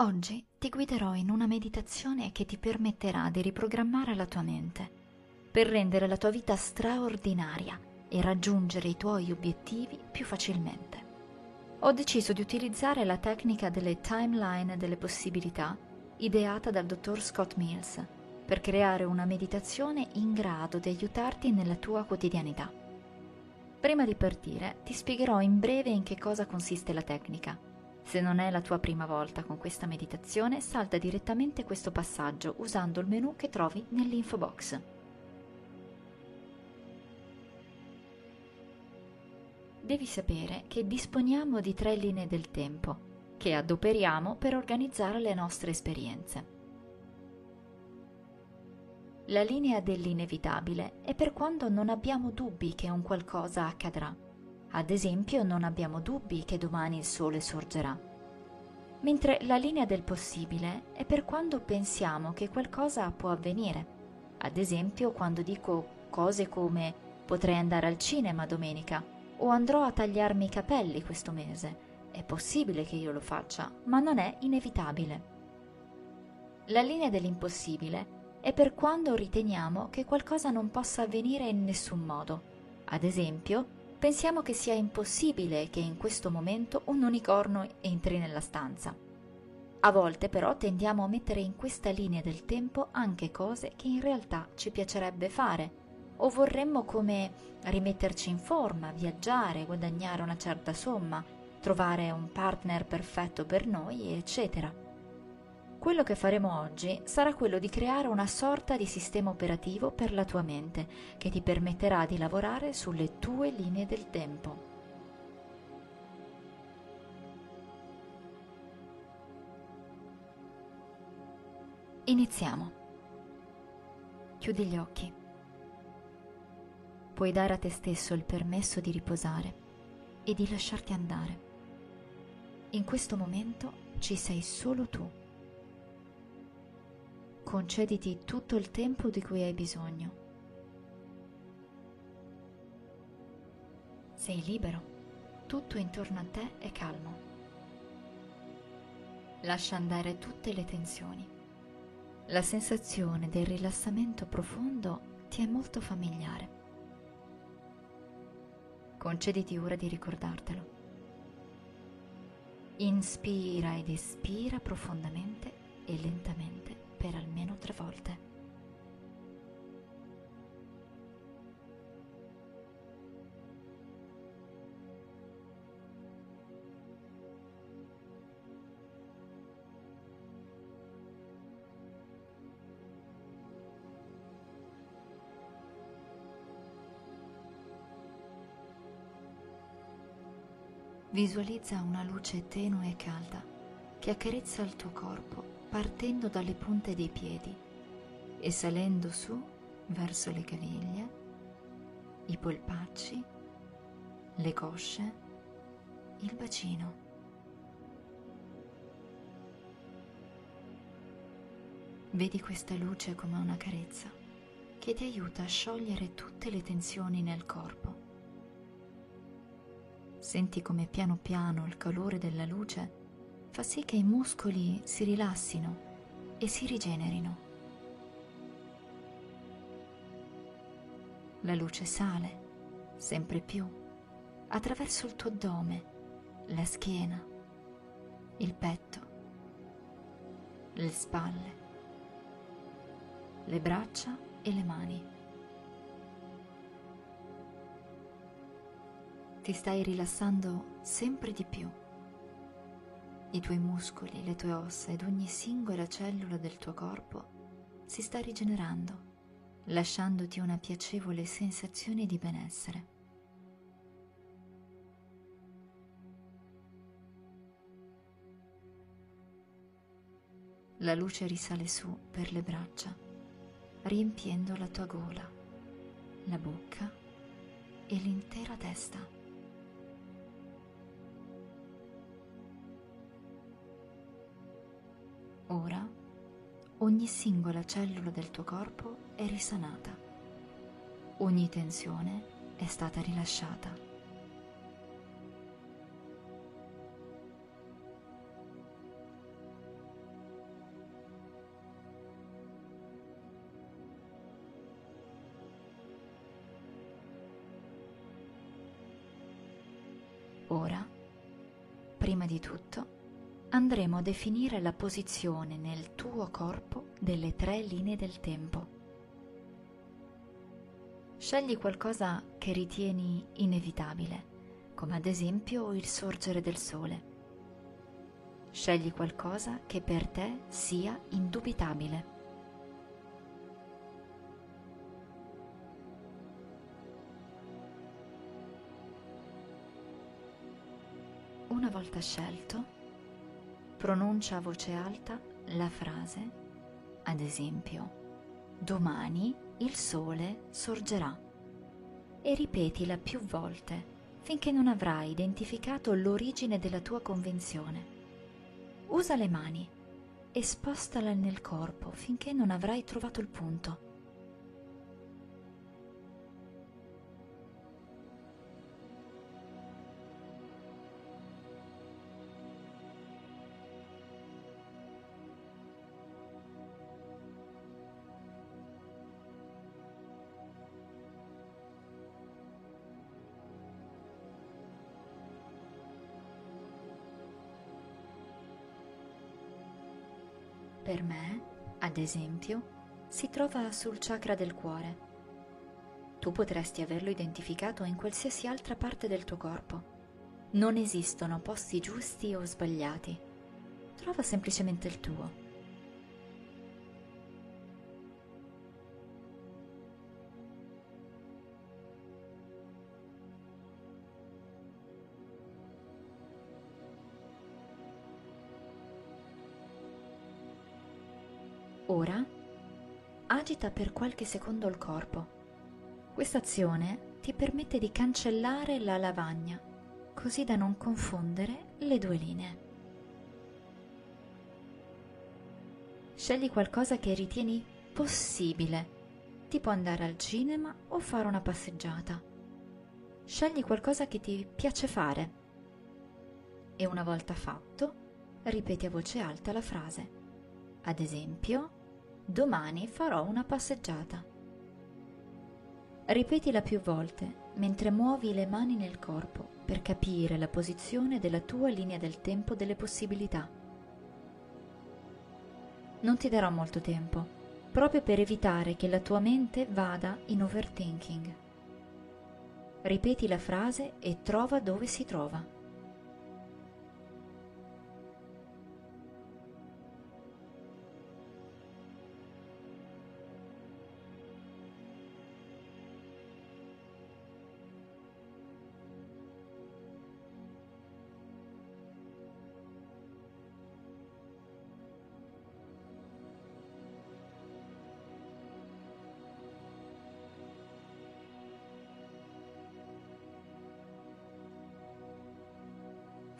Oggi ti guiderò in una meditazione che ti permetterà di riprogrammare la tua mente per rendere la tua vita straordinaria e raggiungere i tuoi obiettivi più facilmente. Ho deciso di utilizzare la tecnica delle timeline delle possibilità ideata dal dottor Scott Mills per creare una meditazione in grado di aiutarti nella tua quotidianità. Prima di partire ti spiegherò in breve in che cosa consiste la tecnica se non è la tua prima volta con questa meditazione, salta direttamente questo passaggio usando il menu che trovi nell'info box. Devi sapere che disponiamo di tre linee del tempo, che adoperiamo per organizzare le nostre esperienze. La linea dell'inevitabile è per quando non abbiamo dubbi che un qualcosa accadrà ad esempio non abbiamo dubbi che domani il sole sorgerà. Mentre la linea del possibile è per quando pensiamo che qualcosa può avvenire. Ad esempio quando dico cose come potrei andare al cinema domenica o andrò a tagliarmi i capelli questo mese. È possibile che io lo faccia, ma non è inevitabile. La linea dell'impossibile è per quando riteniamo che qualcosa non possa avvenire in nessun modo. Ad esempio, pensiamo che sia impossibile che in questo momento un unicorno entri nella stanza. A volte però tendiamo a mettere in questa linea del tempo anche cose che in realtà ci piacerebbe fare o vorremmo come rimetterci in forma, viaggiare, guadagnare una certa somma, trovare un partner perfetto per noi, eccetera. Quello che faremo oggi sarà quello di creare una sorta di sistema operativo per la tua mente che ti permetterà di lavorare sulle tue linee del tempo. Iniziamo. Chiudi gli occhi. Puoi dare a te stesso il permesso di riposare e di lasciarti andare. In questo momento ci sei solo tu concediti tutto il tempo di cui hai bisogno. Sei libero, tutto intorno a te è calmo. Lascia andare tutte le tensioni. La sensazione del rilassamento profondo ti è molto familiare. Concediti ora di ricordartelo. Inspira ed espira profondamente e lentamente per almeno tre volte. Visualizza una luce tenue e calda che accarezza il tuo corpo partendo dalle punte dei piedi e salendo su verso le caviglie, i polpacci, le cosce, il bacino. Vedi questa luce come una carezza che ti aiuta a sciogliere tutte le tensioni nel corpo. Senti come piano piano il calore della luce fa sì che i muscoli si rilassino e si rigenerino. La luce sale sempre più attraverso il tuo addome, la schiena, il petto, le spalle, le braccia e le mani. Ti stai rilassando sempre di più i tuoi muscoli, le tue ossa ed ogni singola cellula del tuo corpo si sta rigenerando, lasciandoti una piacevole sensazione di benessere. La luce risale su per le braccia, riempiendo la tua gola, la bocca e l'intera testa. Ora ogni singola cellula del tuo corpo è risanata, ogni tensione è stata rilasciata. Ora, prima di tutto, andremo a definire la posizione nel tuo corpo delle tre linee del tempo. Scegli qualcosa che ritieni inevitabile, come ad esempio il sorgere del sole. Scegli qualcosa che per te sia indubitabile. Una volta scelto, pronuncia a voce alta la frase, ad esempio, domani il sole sorgerà e ripetila più volte finché non avrai identificato l'origine della tua convinzione. Usa le mani e spostala nel corpo finché non avrai trovato il punto. Per me, ad esempio, si trova sul chakra del cuore. Tu potresti averlo identificato in qualsiasi altra parte del tuo corpo. Non esistono posti giusti o sbagliati. Trova semplicemente il tuo. Ora agita per qualche secondo il corpo. Questa azione ti permette di cancellare la lavagna, così da non confondere le due linee. Scegli qualcosa che ritieni possibile, tipo andare al cinema o fare una passeggiata. Scegli qualcosa che ti piace fare e una volta fatto, ripeti a voce alta la frase. Ad esempio, Domani farò una passeggiata. Ripetila più volte mentre muovi le mani nel corpo per capire la posizione della tua linea del tempo delle possibilità. Non ti darò molto tempo, proprio per evitare che la tua mente vada in overthinking. Ripeti la frase e trova dove si trova.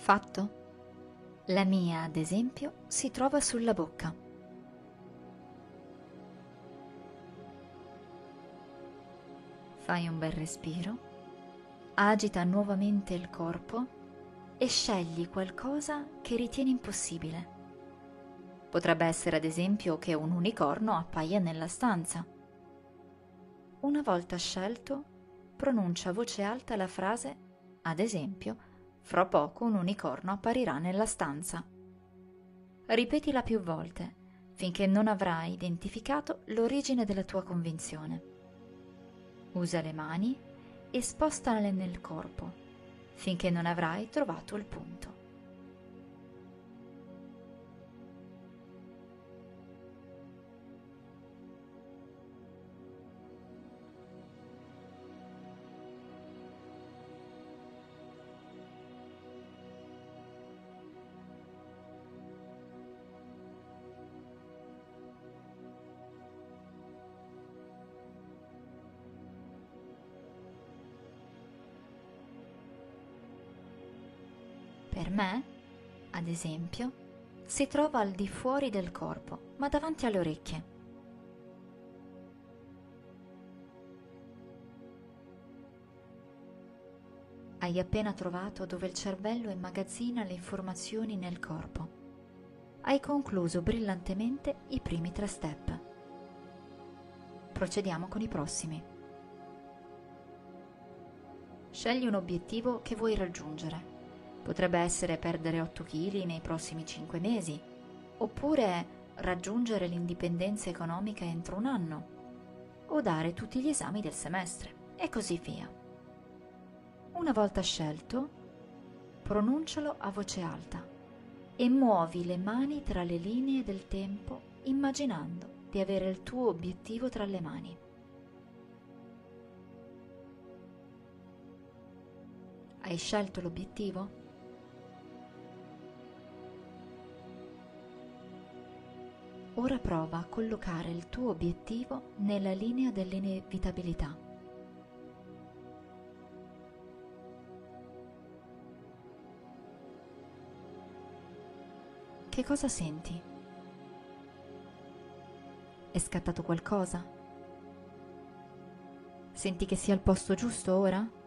Fatto? La mia, ad esempio, si trova sulla bocca. Fai un bel respiro, agita nuovamente il corpo e scegli qualcosa che ritieni impossibile. Potrebbe essere ad esempio che un unicorno appaia nella stanza. Una volta scelto, pronuncia a voce alta la frase, ad esempio, fra poco un unicorno apparirà nella stanza. Ripetila più volte, finché non avrai identificato l'origine della tua convinzione. Usa le mani e spostale nel corpo, finché non avrai trovato il punto. Per me, ad esempio, si trova al di fuori del corpo, ma davanti alle orecchie. Hai appena trovato dove il cervello immagazzina le informazioni nel corpo. Hai concluso brillantemente i primi tre step. Procediamo con i prossimi. Scegli un obiettivo che vuoi raggiungere Potrebbe essere perdere 8 kg nei prossimi 5 mesi, oppure raggiungere l'indipendenza economica entro un anno, o dare tutti gli esami del semestre, e così via. Una volta scelto, pronuncialo a voce alta e muovi le mani tra le linee del tempo immaginando di avere il tuo obiettivo tra le mani. Hai scelto l'obiettivo? Ora prova a collocare il tuo obiettivo nella linea dell'inevitabilità. Che cosa senti? È scattato qualcosa? Senti che sia al posto giusto ora?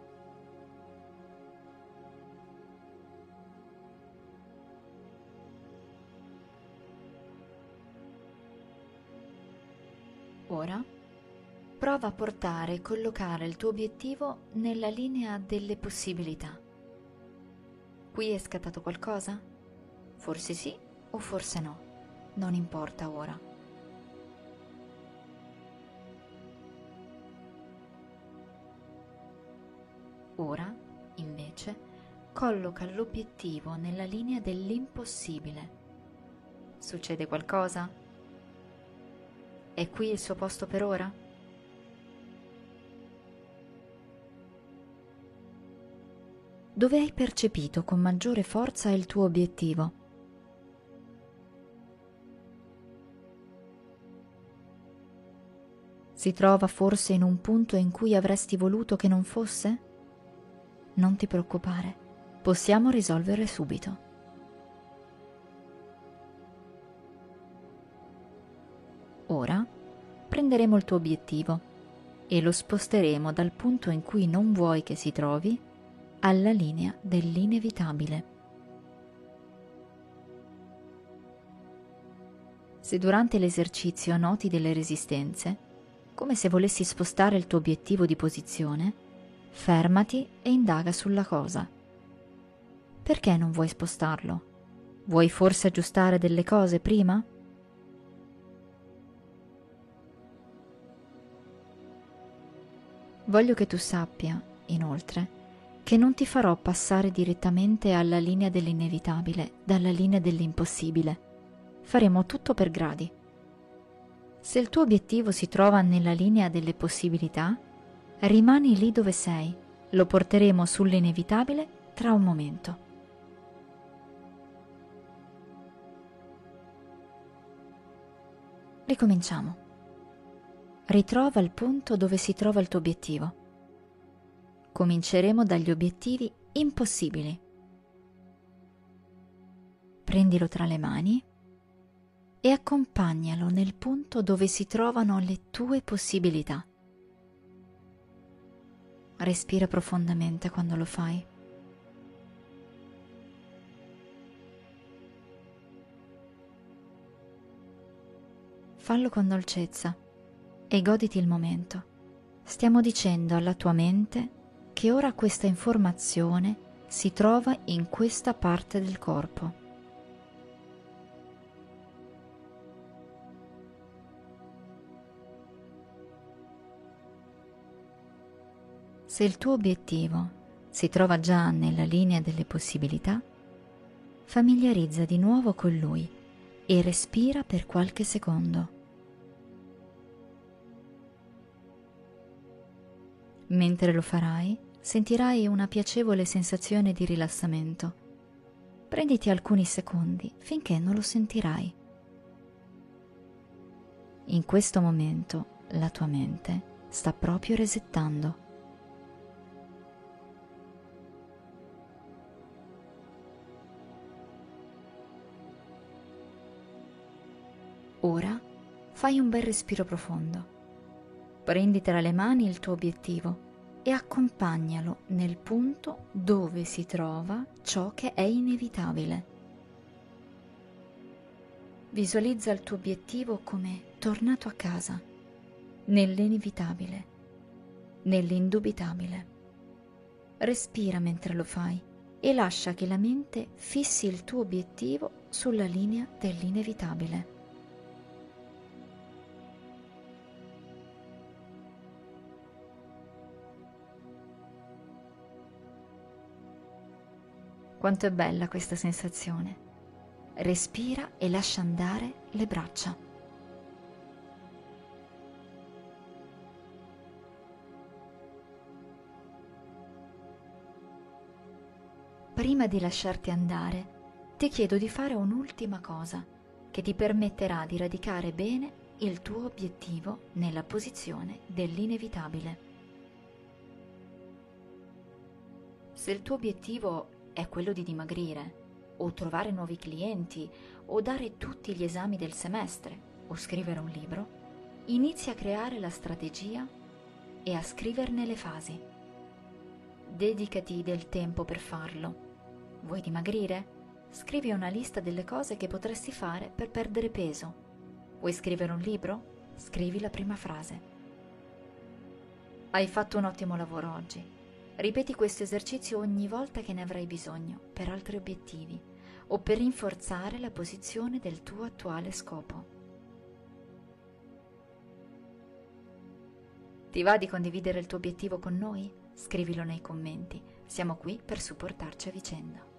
Ora prova a portare e collocare il tuo obiettivo nella linea delle possibilità. Qui è scattato qualcosa? Forse sì o forse no, non importa ora. Ora, invece, colloca l'obiettivo nella linea dell'impossibile. Succede qualcosa? È qui il suo posto per ora? Dove hai percepito con maggiore forza il tuo obiettivo? Si trova forse in un punto in cui avresti voluto che non fosse? Non ti preoccupare, possiamo risolvere subito. Prenderemo il tuo obiettivo e lo sposteremo dal punto in cui non vuoi che si trovi alla linea dell'inevitabile. Se durante l'esercizio noti delle resistenze, come se volessi spostare il tuo obiettivo di posizione, fermati e indaga sulla cosa. Perché non vuoi spostarlo? Vuoi forse aggiustare delle cose prima? Voglio che tu sappia, inoltre, che non ti farò passare direttamente alla linea dell'inevitabile dalla linea dell'impossibile. Faremo tutto per gradi. Se il tuo obiettivo si trova nella linea delle possibilità, rimani lì dove sei, lo porteremo sull'inevitabile tra un momento. Ricominciamo ritrova il punto dove si trova il tuo obiettivo. Cominceremo dagli obiettivi impossibili. Prendilo tra le mani e accompagnalo nel punto dove si trovano le tue possibilità. Respira profondamente quando lo fai. Fallo con dolcezza e goditi il momento. Stiamo dicendo alla tua mente che ora questa informazione si trova in questa parte del corpo. Se il tuo obiettivo si trova già nella linea delle possibilità, familiarizza di nuovo con lui e respira per qualche secondo. Mentre lo farai, sentirai una piacevole sensazione di rilassamento. Prenditi alcuni secondi finché non lo sentirai. In questo momento la tua mente sta proprio resettando. Ora fai un bel respiro profondo. Prendi tra le mani il tuo obiettivo e accompagnalo nel punto dove si trova ciò che è inevitabile. Visualizza il tuo obiettivo come tornato a casa, nell'inevitabile, nell'indubitabile. Respira mentre lo fai e lascia che la mente fissi il tuo obiettivo sulla linea dell'inevitabile. Quanto è bella questa sensazione. Respira e lascia andare le braccia. Prima di lasciarti andare, ti chiedo di fare un'ultima cosa che ti permetterà di radicare bene il tuo obiettivo nella posizione dell'inevitabile. Se il tuo obiettivo è quello di dimagrire, o trovare nuovi clienti, o dare tutti gli esami del semestre, o scrivere un libro, inizia a creare la strategia e a scriverne le fasi. Dedicati del tempo per farlo. Vuoi dimagrire? Scrivi una lista delle cose che potresti fare per perdere peso. Vuoi scrivere un libro? Scrivi la prima frase. Hai fatto un ottimo lavoro oggi. Ripeti questo esercizio ogni volta che ne avrai bisogno per altri obiettivi o per rinforzare la posizione del tuo attuale scopo. Ti va di condividere il tuo obiettivo con noi? Scrivilo nei commenti, siamo qui per supportarci a vicenda.